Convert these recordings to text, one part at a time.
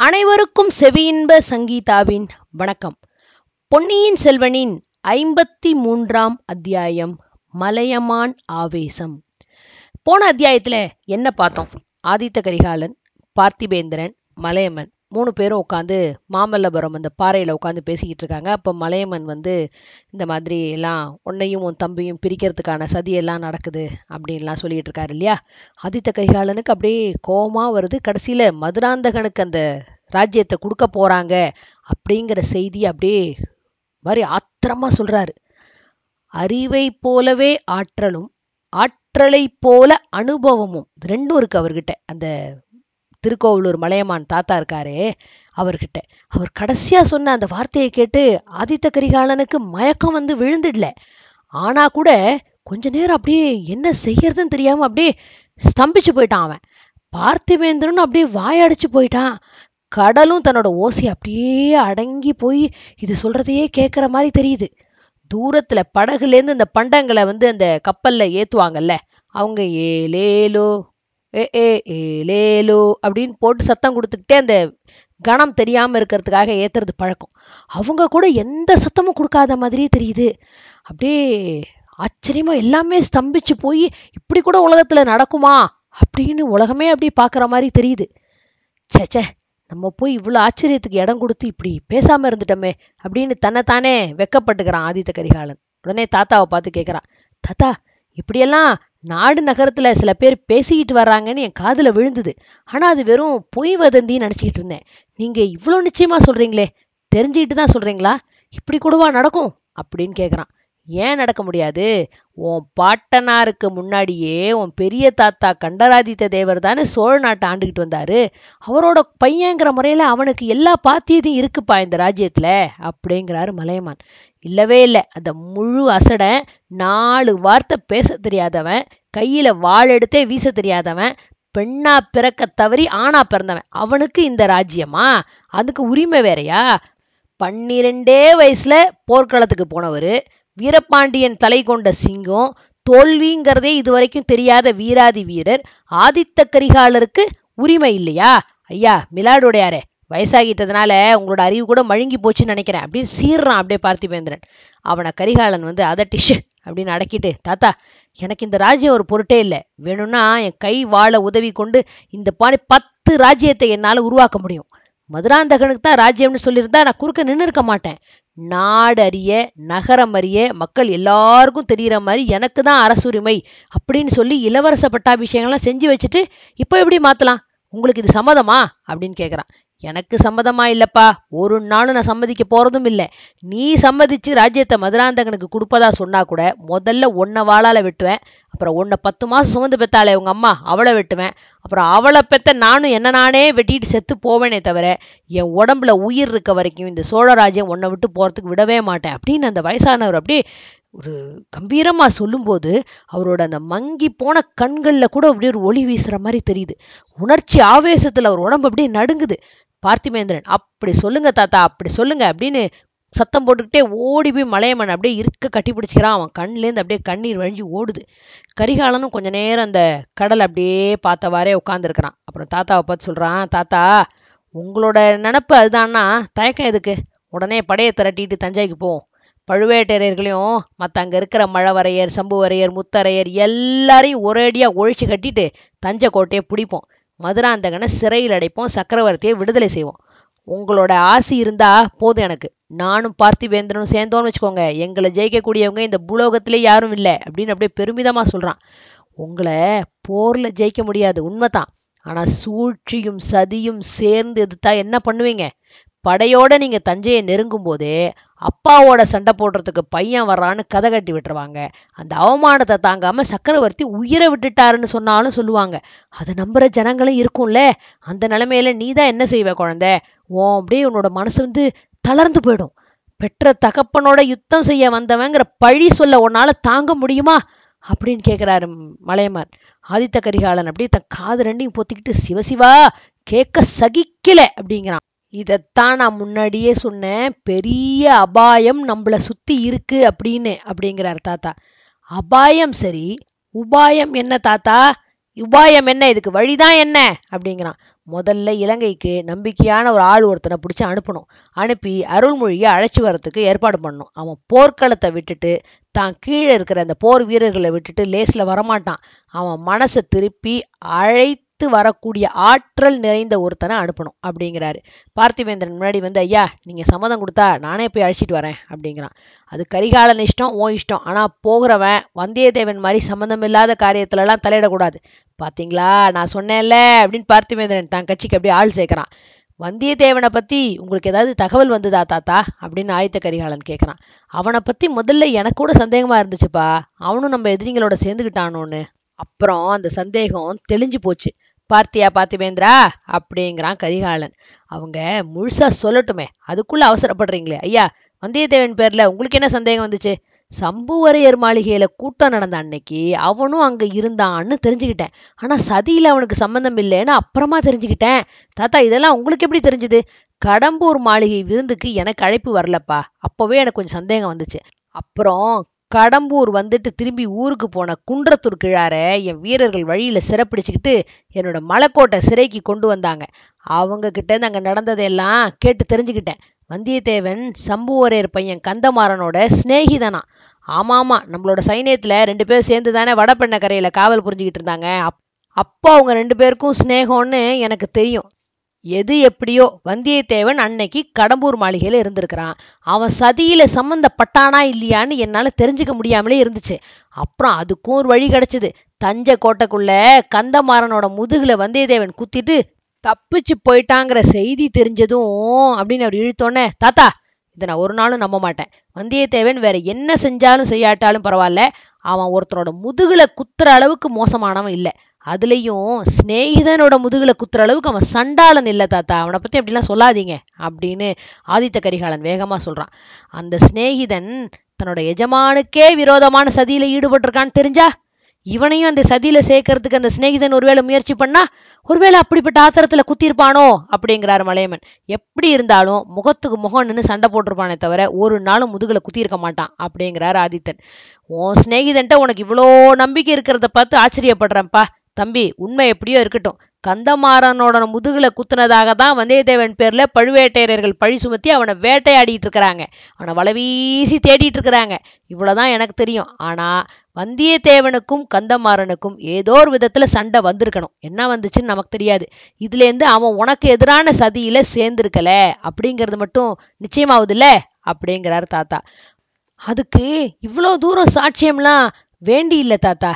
அனைவருக்கும் செவியின்ப சங்கீதாவின் வணக்கம். பொன்னியின் செல்வனின் ஐம்பத்தி மூன்றாம் அத்தியாயம் மலையமான் ஆவேசம். போன அத்தியாயத்துல என்ன பார்த்தோம்? ஆதித்த கரிகாலன் பார்த்திபேந்திரன் மலையமன் மூணு பேரும் உட்காந்து மாமல்லபுரம் அந்த பாறையில் உட்காந்து பேசிக்கிட்டு இருக்காங்க. அப்போ மலையமன் வந்து இந்த மாதிரி எல்லாம் உன்னையும் உன் தம்பியும் பிரிக்கிறதுக்கான சதியெல்லாம் நடக்குது அப்படின்லாம் சொல்லிட்டு இருக்காரு இல்லையா? ஆதித்த கரிகாலனுக்கு அப்படியே கோபமாக வருது. கடைசியில மதுராந்தகனுக்கு அந்த ராஜ்யத்தை கொடுக்க போகிறாங்க அப்படிங்கிற செய்தி அப்படியே மாதிரி ஆத்திரமா சொல்கிறாரு அறிவை போலவே ஆற்றலும் ஆற்றலை போல அனுபவமும் ரெண்டும் இருக்கு அவர்கிட்ட. அந்த திருக்கோவலூர் மலையமான் தாத்தா இருக்காரே அவர்கிட்ட. அவர் கடைசியா சொன்ன அந்த வார்த்தையை கேட்டு ஆதித்த கரிகாலனுக்கு மயக்கம் வந்து விழுந்துடல. ஆனா கூட கொஞ்ச நேரம் அப்படியே என்ன செய்யறதுன்னு தெரியாம அப்படியே ஸ்தம்பிச்சு போயிட்டான் அவன். பார்த்திவேந்திரனும் அப்படியே வாயடிச்சு போயிட்டான். கடலும் தன்னோட ஓசை அப்படியே அடங்கி போய் இது சொல்றதையே கேட்குற மாதிரி தெரியுது. தூரத்துல படகுலேருந்து இந்த பண்டங்களை வந்து அந்த கப்பல்ல ஏத்துவாங்கல்ல அவங்க ஏலேலோ ஏ ஏ ஏலேலோ அப்படின்னு போட்டு சத்தம் கொடுத்துக்கிட்டே அந்த கணம் தெரியாமல் இருக்கிறதுக்காக ஏத்துறது பழக்கம். அவங்க கூட எந்த சத்தமும் கொடுக்காத மாதிரியே தெரியுது. அப்படியே ஆச்சரியமாக எல்லாமே ஸ்தம்பிச்சு போய் இப்படி கூட உலகத்தில் நடக்குமா அப்படின்னு உலகமே அப்படி பார்க்குற மாதிரி தெரியுது. ச்சே ச்சே நம்ம போய் இவ்வளோ ஆச்சரியத்துக்கு இடம் கொடுத்து இப்படி பேசாம இருந்துட்டோமே அப்படின்னு தன்னைத்தானே வெக்கப்பட்டுக்கிறான் ஆதித்த கரிகாலன். உடனே தாத்தாவை பார்த்து கேட்குறான் தாத்தா இப்படியெல்லாம் நாடு நகரத்துல சில பேர் பேசிக்கிட்டு வர்றாங்கன்னு என் காதுல விழுந்தது. ஆனா அது வெறும் பொய் வதந்தின்னு நினைச்சிட்டு இருந்தேன். நீங்க இவ்வளோ நிச்சயமா சொல்றீங்களே தெரிஞ்சுக்கிட்டு தான் சொல்றீங்களா? இப்படி கூடவா நடக்கும்? அப்படின்னு கேட்குறான் ஏன் நடக்க முடியாது? உன் பாட்டனாருக்கு முன்னாடியே உன் பெரிய தாத்தா கண்டராதித்த தேவர் தானே சோழ நாட்டை ஆண்டுகிட்டு வந்தாரு. அவரோட பையங்கிற முறையில அவனுக்கு எல்லா பாத்தியதையும் இருக்குப்பா இந்த ராஜ்யத்துல அப்படிங்கிறாரு மலையமான். இல்லவே இல்லை. அந்த முழு அசடை நாலு வார்த்தை பேச தெரியாதவன் கையில வாள் எடுத்தே வீச தெரியாதவன் பெண்ணா பிறக்க தவறி ஆணா பிறந்தவன். அவனுக்கு இந்த ராஜ்யமா? அதுக்கு உரிமை வேறையா? பன்னிரெண்டே வயசுல போர்க்களத்துக்கு போனவர் வீரபாண்டியன் தலை கொண்ட சிங்கம் தோல்விங்கிறதே இதுவரைக்கும் தெரியாத வீராதி வீரர் ஆதித்த கரிகாலருக்கு உரிமை இல்லையா? ஐயா மிலாடுடையாரே வயசாகிட்டதுனால உங்களோட அறிவு கூட மழுங்கி போச்சுன்னு நினைக்கிறேன். அப்படின்னு சீர்றான் அப்படியே பார்த்திபேந்திரன். அவனை கரிகாலன் வந்து அதை அப்படின்னு அடக்கிட்டு தாத்தா எனக்கு இந்த ராஜ்யம் ஒரு பொருட்டே இல்லை. வேணும்னா என் கை வாழ உதவி கொண்டு இந்த பாணி பத்து ராஜ்யத்தை என்னால் உருவாக்க முடியும். மதுராந்தகனுக்கு தான் ராஜ்யம்னு சொல்லியிருந்தா நான் குறுக்க நின்று இருக்க மாட்டேன். நாடு அறிய நகரம் அறிய மக்கள் எல்லாருக்கும் தெரிகிற மாதிரி எனக்கு தான் அரசுரிமை அப்படின்னு சொல்லி இளவரச பட்டாபிஷேகம்லாம் செஞ்சு வச்சுட்டு இப்போ எப்படி மாற்றலாம் உங்களுக்கு இது சம்மதமா? அப்படின்னு கேட்குறான் எனக்கு சம்மதமா இல்லப்பா. ஒரு நாளும் நான் சம்மதிக்க போறதும் இல்லை. நீ சம்மதிச்சு ராஜ்யத்தை மதுராந்தகனுக்கு கொடுப்பதா சொன்னா கூட முதல்ல உன்னை வாழால வெட்டுவேன். அப்புறம் உன்னை பத்து மாசம் சுமந்து பெத்தாளே உங்க அம்மா அவளை வெட்டுவேன். அப்புறம் அவளை பெத்த நானும் என்ன நானே வெட்டிட்டு செத்து போவேனே தவிர என் உடம்புல உயிர் இருக்க வரைக்கும் இந்த சோழராஜ்யம் உன்னை விட்டு போறதுக்கு விடவே மாட்டேன் அப்படின்னு அந்த வயசானவர் அப்படியே ஒரு கம்பீரமாக சொல்லும்போது அவரோட அந்த மங்கி போன கண்களில் கூட அப்படியே ஒரு ஒளி வீசுகிற மாதிரி தெரியுது. உணர்ச்சி ஆவேசத்தில் அவர் உடம்பு அப்படியே நடுங்குது. பார்த்திமேந்திரன் அப்படி சொல்லுங்க தாத்தா அப்படி சொல்லுங்க அப்படின்னு சத்தம் போட்டுக்கிட்டே ஓடி போய் மலையமன் அப்படியே இருக்க கட்டி பிடிச்சிக்கிறான். அவன் கண்ணிலேருந்து அப்படியே கண்ணீர் வழிஞ்சு ஓடுது. கரிகாலனும் கொஞ்ச நேரம் அந்த கடலை அப்படியே பார்த்தவாறே உட்காந்துருக்கிறான் அப்புறம் தாத்தாவை பார்த்து சொல்கிறான் தாத்தா உங்களோட நினப்பு அதுதான்னா தயக்கம் எதுக்கு? உடனே படையை திரட்டிட்டு தஞ்சைக்கு போவோம் பழுவேட்டரையர்களையும் மற்ற அங்கே இருக்கிற மழவரையர் சம்புவரையர் முத்தரையர் எல்லாரையும் ஒரேடியாக ஒழிச்சு கட்டிட்டு தஞ்சை கோட்டையை பிடிப்போம். மதுராந்தகனை சிறையில் அடைப்போம் சக்கரவர்த்தியை விடுதலை செய்வோம். உங்களோட ஆசி இருந்தா போதும் எனக்கு. நானும் பார்த்திபேந்திரனும் சேர்ந்தோன்னு வச்சுக்கோங்க. எங்களை ஜெயிக்கக்கூடியவங்க இந்த பூலோகத்திலே யாரும் இல்லை அப்படின்னு அப்படியே பெருமிதமாக சொல்கிறான் உங்களை போரில் ஜெயிக்க முடியாது உண்மைதான். ஆனால் சூழ்ச்சியும் சதியும் சேர்ந்து எதிர்த்தா என்ன பண்ணுவீங்க? படையோட நீங்கள் தஞ்சையை நெருங்கும் போதே அப்பாவோட சண்டை போடுறதுக்கு பையன் வர்றான்னு கதை கட்டி விட்டுருவாங்க. அந்த அவமானத்தை தாங்காமல் சக்கரவர்த்தி உயிரை விட்டுட்டாருன்னு சொன்னாலும் சொல்லுவாங்க. அதை நம்புகிற ஜனங்களும் இருக்கும்ல. அந்த நிலமையில நீ தான் என்ன செய்வ குழந்தை? ஓ அப்படியே உன்னோட மனசு வந்து தளர்ந்து போயிடும். பெற்ற தகப்பனோட யுத்தம் செய்ய வந்தவங்கிற பழி சொல்ல உன்னால தாங்க முடியுமா? அப்படின்னு கேட்குறாரு மலையமார் ஆதித்த கரிகாலன் அப்படியே தன் காது ரெண்டையும் பொத்திக்கிட்டு சிவசிவா கேட்க சகிக்கல அப்படிங்கிறான். இதைத்தான் நான் முன்னாடியே சொன்னேன். பெரிய அபாயம் நம்மளை சுத்தி இருக்கு அப்படின்னு அப்படிங்கிறார் தாத்தா. அபாயம் சரி. உபாயம் என்ன தாத்தா? உபாயம் என்ன? இதுக்கு வழிதான் என்ன? அப்படிங்கிறான். முதல்ல இலங்கைக்கு நம்பிக்கையான ஒரு ஆள் ஒருத்தனை பிடிச்சி அனுப்பணும். அனுப்பி அருள்மொழியை அழைச்சி வரத்துக்கு ஏற்பாடு பண்ணணும். அவன் போர்க்களத்தை விட்டுட்டு தான் கீழே இருக்கிற அந்த போர் வீரர்களை விட்டுட்டு லேஸில் வரமாட்டான். அவன் மனசை திருப்பி அழை அடுத்து வரக்கூடிய ஆற்றல் நிறைந்த ஒருத்தனை அனுப்பணும் அப்படிங்கிறாரு. பார்த்திவேந்திரன் முன்னாடி வந்து ஐயா நீங்கள் சம்மதம் கொடுத்தா நானே போய் அழைச்சிட்டு வரேன் அப்படிங்கிறான். அது கரிகாலன் இஷ்டம் ஓ இஷ்டம். ஆனால் போகிறவன் வந்தியத்தேவன் மாதிரி சம்மந்தம் இல்லாத காரியத்துலலாம் தலையிடக்கூடாது. பார்த்தீங்களா? நான் சொன்னேன்ல அப்படின்னு பார்த்திவேந்திரன் தான் கட்சிக்கு அப்படியே ஆள் சேர்க்கிறான். வந்தியத்தேவனை பற்றி உங்களுக்கு ஏதாவது தகவல் வந்ததா தாத்தா? அப்படின்னு ஆயத்த கரிகாலன் கேட்குறான் அவனை பற்றி முதல்ல எனக்கு கூட சந்தேகமாக இருந்துச்சுப்பா. அவனும் நம்ம எதிரிங்களோட சேர்ந்துக்கிட்டானோன்னு அப்புறம் அந்த சந்தேகம் தெளிஞ்சு போச்சு. பார்த்தியா பார்த்திபேந்திரா அப்படிங்கிறான் கரிகாலன். அவங்க முழுசா சொல்லட்டுமே அதுக்குள்ள அவசரப்படுறீங்களே. ஐயா வந்தியத்தேவன் பேர்ல உங்களுக்கு என்ன சந்தேகம் வந்துச்சு? சம்புவரையர் மாளிகையில கூட்டம் நடந்த அன்னைக்கு அவனும் அங்க இருந்தான்னு தெரிஞ்சுக்கிட்டேன். ஆனா சதியில அவனுக்கு சம்பந்தம் இல்லைன்னு அப்புறமா தெரிஞ்சுக்கிட்டேன். தாத்தா இதெல்லாம் உங்களுக்கு எப்படி தெரிஞ்சது? கடம்பூர் மாளிகை விருந்துக்கு எனக்கு அழைப்பு வரலப்பா. அப்பவே எனக்கு கொஞ்சம் சந்தேகம் வந்துச்சு. அப்புறம் கடம்பூர் வந்துட்டு திரும்பி ஊருக்கு போன குன்றத்தூர் கிழார என் வீரர்கள் வழியில் சிறப்பிடிச்சுக்கிட்டு என்னோட மலைக்கோட்டை சிறைக்கு கொண்டு வந்தாங்க. அவங்க கிட்ட அங்கே நடந்ததையெல்லாம் கேட்டு தெரிஞ்சுக்கிட்டேன். வந்தியத்தேவன் சம்புவரையர் பையன் கந்தமாறனோட சிநேகிதனா? ஆமாமா நம்மளோட சைனியத்தில் ரெண்டு பேரும் சேர்ந்து தானே வடபெண்ண கரையில் காவல் புரிஞ்சுக்கிட்டு இருந்தாங்க. அப் அப்போ அவங்க ரெண்டு பேருக்கும் சிநேகம்னு எனக்கு தெரியும். எது எப்படியோ வந்தியத்தேவன் அன்னைக்கு கடம்பூர் மாளிகையில இருந்திருக்கிறான். அவன் சதியில சம்மந்தப்பட்டானா இல்லையான்னு என்னால தெரிஞ்சுக்க முடியாமலே இருந்துச்சு. அப்புறம் அதுக்கும் ஒரு வழி கிடைச்சது. தஞ்சை கோட்டைக்குள்ள கந்தமாறனோட முதுகுல வந்தியத்தேவன் குத்திட்டு தப்பிச்சு போயிட்டாங்கிற செய்தி தெரிஞ்சதும் அப்படின்னு அவர் இழுத்தோன்னே தாத்தா இதை நான் ஒரு நாளும் நம்ப மாட்டேன். வந்தியத்தேவன் வேற என்ன செஞ்சாலும் செய்யாட்டாலும் பரவாயில்ல. அவன் ஒருத்தனோட முதுகுல குத்துற அளவுக்கு மோசமானவன் இல்லை. அதுலயும் சிநேகிதனோட முதுகில் குத்துற அளவுக்கு அவன் சண்டாளன் இல்லை தாத்தா. அவனை பற்றி அப்படிலாம் சொல்லாதீங்க அப்படின்னு ஆதித்த கரிகாலன் வேகமா சொல்றான். அந்த சிநேகிதன் தன்னோட எஜமானுக்கே விரோதமான சதியில ஈடுபட்டிருக்கான்னு தெரிஞ்சா இவனையும் அந்த சதியில சேர்க்கறதுக்கு அந்த சிநேகிதன் ஒருவேளை முயற்சி பண்ணா ஒருவேளை அப்படிப்பட்ட ஆத்திரத்துல குத்திருப்பானோ அப்படிங்கிறாரு மலையமன் எப்படி இருந்தாலும் முகத்துக்கு முகம் நின்று சண்டை போட்டிருப்பானே தவிர ஒரு நாளும் முதுகுல குத்தியிருக்க மாட்டான் அப்படிங்கிறாரு ஆதித்தன். உன் சிநேகிதன்ட்ட உனக்கு இவ்வளோ நம்பிக்கை இருக்கிறத பார்த்து ஆச்சரியப்படுறேன்ப்பா. தம்பி உண்மை எப்படியோ இருக்கட்டும். கந்தமாறனோட முதுகுல குத்துனதாக தான் வந்தியத்தேவன் பேர்ல பழுவேட்டையர்கள் பழி சுமத்தி அவனை வேட்டையாடிட்டு இருக்கிறாங்க. அவனை வளவீசி தேடிட்டு இருக்கிறாங்க. இவ்வளவுதான் எனக்கு தெரியும். ஆனா வந்தியத்தேவனுக்கும் கந்தமாறனுக்கும் ஏதோ ஒரு விதத்துல சண்டை வந்திருக்கணும். என்ன வந்துச்சுன்னு நமக்கு தெரியாது. இதுலேருந்து அவன் உனக்கு எதிரான சதியில சேர்ந்திருக்கல. அப்படிங்கிறது மட்டும் நிச்சயமாவுதுல்ல அப்படிங்கிறாரு தாத்தா. அதுக்கு இவ்வளோ தூரம் சாட்சியம்லாம் வேண்டி இல்லை தாத்தா.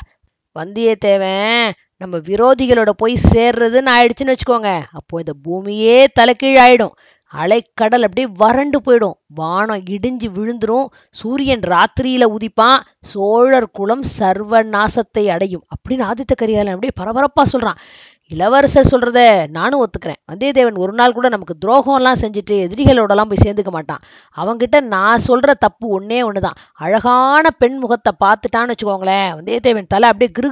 வந்தியத்தேவன் நம்ம விரோதிகளோட போய் சேர்றதுன்னு ஆயிடுச்சுன்னு வச்சுக்கோங்க. அப்போ இந்த பூமியே தலைக்கீழாயிடும் அலைக்கடல் அப்படியே வறண்டு போயிடும். வானம் இடிஞ்சு விழுந்துரும். சூரியன் ராத்திரியில உதிப்பான். சோழர் குலம் சர்வ நாசத்தை அடையும். அப்படின்னு ஆதித்த கரிகாலன் அப்படியே பரபரப்பா சொல்றான். இளவரசர் சொல்றத நானும் ஒத்துக்கிறேன். வந்தியத்தேவன் ஒரு நாள் கூட நமக்கு துரோகம்லாம் செஞ்சுட்டு எதிரிகளோடலாம் போய் சேர்ந்துக்க மாட்டான். அவங்கிட்ட நான் சொல்ற தப்பு ஒன்னே ஒண்ணுதான். அழகான பெண் முகத்தை பார்த்துட்டான்னு வச்சுக்கோங்களேன். வந்தியத்தேவன் தலை அப்படியே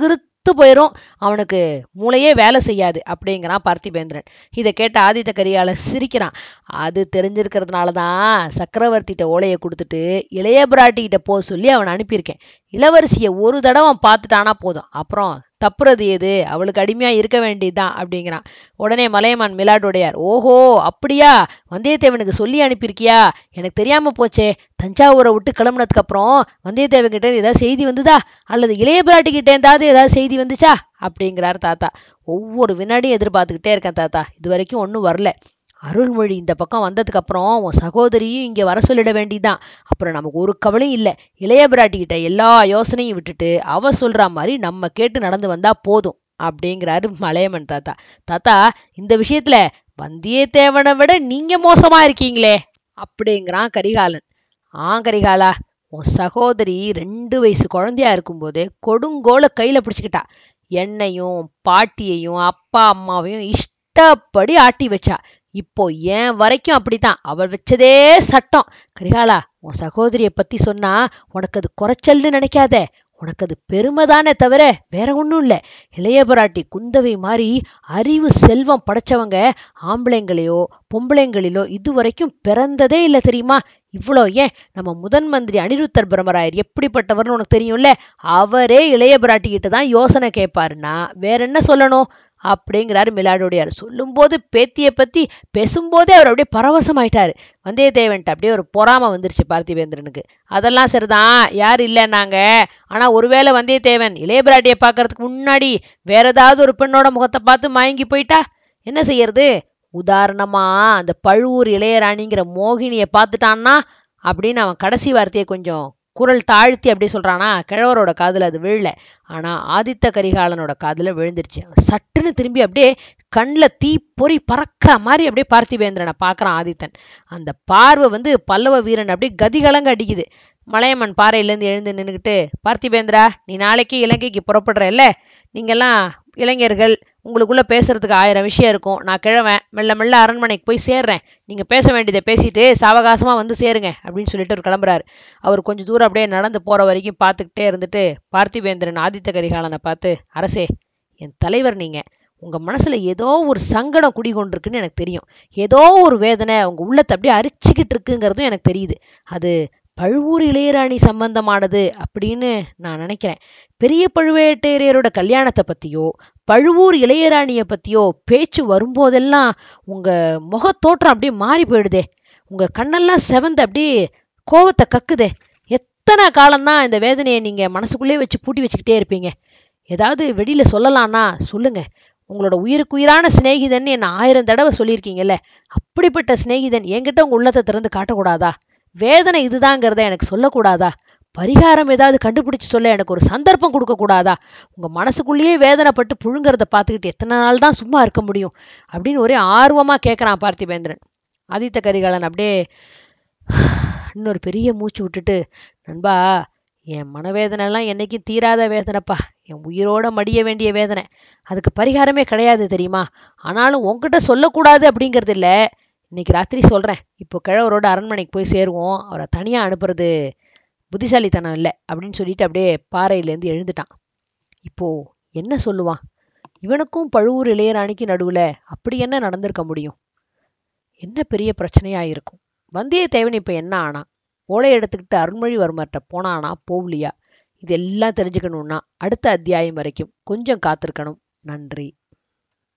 செத்து போயிடும் அவனுக்கு மூளையே வேலை செய்யாது அப்படிங்கிறான் பார்த்திபேந்திரன். இதை கேட்ட ஆதித்த கரியால சிரிக்கிறான். அது தெரிஞ்சிருக்கிறதுனால தான் சக்கரவர்த்திகிட்ட ஓலையை கொடுத்துட்டு இளைய பிராட்டிகிட்ட போக சொல்லி அவனை அனுப்பியிருக்கேன். இளவரசியை ஒரு தடவை பார்த்துட்டானா போதும். அப்புறம் தப்புறது எது? அவளுக்கு அடிமையாக இருக்க வேண்டியதுதான் அப்படிங்கிறான். உடனே மலையமான் மிலாடுடையார் ஓஹோ அப்படியா? வந்தியத்தேவனுக்கு சொல்லி அனுப்பியிருக்கியா? எனக்கு தெரியாமல் போச்சே. தஞ்சாவூரை விட்டு கிளம்புனதுக்கப்புறம் வந்தியத்தேவன்கிட்ட வந்தியத்தேவன் ஏதாவது செய்தி வந்துதா? அல்லது இளைய பிராட்டி இருந்தாவது ஏதாவது செய்தி வந்துச்சா? அப்படிங்கிறார் தாத்தா. ஒவ்வொரு வினாடியும் எதிர்பார்த்துக்கிட்டே இருக்கேன் தாத்தா. இது வரைக்கும் ஒன்றும் வரல. அருள்மொழி இந்த பக்கம் வந்ததுக்கு அப்புறம் உன் சகோதரியும் இங்க வர சொல்லிட வேண்டியதுதான் அப்புறம் நமக்கு ஒரு கவலையும் இல்லை. இளைய பிராட்டிக்கிட்ட எல்லா யோசனையும் விட்டுட்டு அவ சொல்கிற மாதிரி நம்ம கேட்டு நடந்து வந்தா போதும் அப்படிங்கிறாரு மலையமன் தாத்தா. தாத்தா இந்த விஷயத்துல வந்தியத்தேவனை விட நீங்க மோசமா இருக்கீங்களே அப்படிங்கிறான் கரிகாலன். ஆ கரிகாலா உன் சகோதரி ரெண்டு வயசு குழந்தையா இருக்கும்போது கொடுங்கோல கையில பிடிச்சிக்கிட்டா. என்னையும் பாட்டியையும் அப்பா அம்மாவையும் இஷ்டப்படி ஆட்டி வச்சா. இப்போ ஏன் வரைக்கும் அப்படித்தான். அவள் வச்சதே சட்டம். கரிகாலா உன் சகோதரிய பத்தி சொன்னா உனக்கு அது குறைச்சல்னு நினைக்காத. உனக்கு அது பெருமைதானே தவிர வேற ஒன்றும் இல்லை. இளைய பிராட்டி குந்தவை மாதிரி அறிவு செல்வம் படைச்சவங்க ஆம்பளைங்களையோ பொம்பளைங்களிலோ இதுவரைக்கும் பிறந்ததே இல்லை தெரியுமா? இவ்வளோ ஏன்? நம்ம முதன் மந்திரி அனிருத்தர் பிரம்மராயர் எப்படிப்பட்டவர்னு உனக்கு தெரியும்ல? அவரே இளைய பிராட்டிக்கிட்ட தான் யோசனை கேட்பாருன்னா வேற என்ன சொல்லணும்? அப்படிங்கிறாரு மிலாடுடையார். சொல்லும்போது பேத்தியை பற்றி பேசும்போதே அவர் அப்படியே பரவசமாயிட்டாரு. வந்தியத்தேவன்ட்டு அப்படியே ஒரு பொறாம வந்துருச்சு பார்த்திபேந்திரனுக்கு அதெல்லாம் சரிதான் யார் இல்லைன்னாங்க ஆனால் ஒருவேளை வந்தியத்தேவன் இளையபிராட்டியை பார்க்கறதுக்கு முன்னாடி வேற ஏதாவது ஒரு பெண்ணோட முகத்தை பார்த்து மயங்கி போயிட்டா? என்ன செய்யறது? உதாரணமா அந்த பழுவூர் இளையராணிங்கிற மோகினியை பார்த்துட்டான்னா அப்படின்னு அவன் கடைசி வார்த்தையை கொஞ்சம் குரல் தாழ்த்தி அப்படி சொல்கிறானா கிழவரோட காதுல அது விழல. ஆனா ஆதித்த கரிகாலனோட காதுல விழுந்துருச்சு. சட்டுன்னு திரும்பி அப்படியே கண்ணில் தீ பொறி பறக்கிற மாதிரி அப்படியே பார்த்திபேந்திரனை பார்க்குறான் ஆதித்தன். அந்த பார்வை வந்து பல்லவ வீரன் அப்படியே கதிகலங்க அடிக்குது. மலையம்மன் பாறையிலேருந்து எழுந்து நின்றுக்கிட்டு பார்த்திபேந்திரா நீ நாளைக்கு இலங்கைக்கு புறப்படுற இல்ல நீங்கள்லாம் இளைஞர்கள் உங்களுக்குள்ளே பேசுகிறதுக்கு ஆயிரம் விஷயம் இருக்கும். நான் கிழவன் மெல்ல மெல்ல அரண்மனைக்கு போய் சேர்றேன். நீங்கள் பேச வேண்டியதை பேசிட்டு சாவகாசமாக வந்து சேருங்க அப்படின்னு சொல்லிட்டு அவர் கிளம்புறாரு. அவர் கொஞ்சம் தூரம் அப்படியே நடந்து போகிற வரைக்கும் பார்த்துக்கிட்டே இருந்துட்டு பார்த்திபேந்திரன் ஆதித்த கரிகாலனை பார்த்து அரசே என் தலைவர் நீங்கள் உங்கள் மனசில் ஏதோ ஒரு சங்கடம் குடிகொண்டிருக்குன்னு எனக்கு தெரியும். ஏதோ ஒரு வேதனை உங்கள் உள்ளத்தை அப்படியே அரிச்சிக்கிட்டு இருக்குங்கிறதும் எனக்கு தெரியுது. அது பழுவூர் இளையராணி சம்பந்தமானது அப்படின்னு நான் நினைக்கிறேன். பெரிய பழுவேட்டரையரோட கல்யாணத்தை பற்றியோ பழுவூர் இளையராணியை பற்றியோ பேச்சு வரும்போதெல்லாம் உங்கள் முகத்தோற்றம் அப்படியே மாறி போயிடுதே. உங்கள் கண்ணெல்லாம் செவந்து அப்படியே கோவத்தை கக்குதே. எத்தனை காலம்தான் இந்த வேதனையை நீங்கள் மனசுக்குள்ளே வச்சு பூட்டி வச்சுக்கிட்டே இருப்பீங்க. ஏதாவது வெளியில் சொல்லலான்னா சொல்லுங்கள் உங்களோட உயிருக்கு உயிரான சிநேகிதன் என்ன ஆயிரம் தடவை சொல்லியிருக்கீங்கல்ல? அப்படிப்பட்ட சிநேகிதன் என்கிட்ட உங்கள் உள்ளத்தை திறந்து காட்டக்கூடாதா? வேதனை இதுதாங்கிறத எனக்கு சொல்லக்கூடாதா? பரிகாரம் ஏதாவது கண்டுபிடிச்சு சொல்ல எனக்கு ஒரு சந்தர்ப்பம் கொடுக்க கூடாதா மனசுக்குள்ளேயே வேதனைப்பட்டு புழுங்கிறத பார்த்துக்கிட்டு எத்தனை நாள் தான் சும்மா இருக்க முடியும்? அப்படின்னு ஒரே ஆர்வமாக கேட்குறான் பார்த்திபேந்திரன். ஆதித்த கரிகாலன் அப்படியே இன்னொரு பெரிய மூச்சு விட்டுட்டு நண்பா என் மனவேதனைலாம் என்றைக்கும் தீராத வேதனைப்பா. என் உயிரோட மடிய வேண்டிய வேதனை. அதுக்கு பரிகாரமே கிடையாது தெரியுமா? ஆனாலும் உங்ககிட்ட சொல்லக்கூடாது அப்படிங்கிறது இல்லை இன்னைக்கு ராத்திரி சொல்கிறேன் இப்போ கிழவரோட அரண்மனைக்கு போய் சேருவோம். அவரை தனியாக அனுப்புறது புத்திசாலித்தனம் இல்லை அப்படின்னு சொல்லிட்டு அப்படியே பாறையிலேருந்து எழுந்துட்டான். இப்போது என்ன சொல்லுவான்? இவனுக்கும் பழுவூர் இளையராணிக்கு நடுவில் அப்படி என்ன நடந்திருக்க முடியும்? என்ன பெரிய பிரச்சனையாக இருக்கும்? வந்தியத்தேவன் இப்போ என்ன ஆனா ஓலை எடுத்துக்கிட்டு அருள்மொழிவர்மர்கிட்ட போனானா? போகலையா? இதெல்லாம் தெரிஞ்சுக்கணும்னா அடுத்த அத்தியாயம் வரைக்கும் கொஞ்சம் காத்திருக்கணும். நன்றி.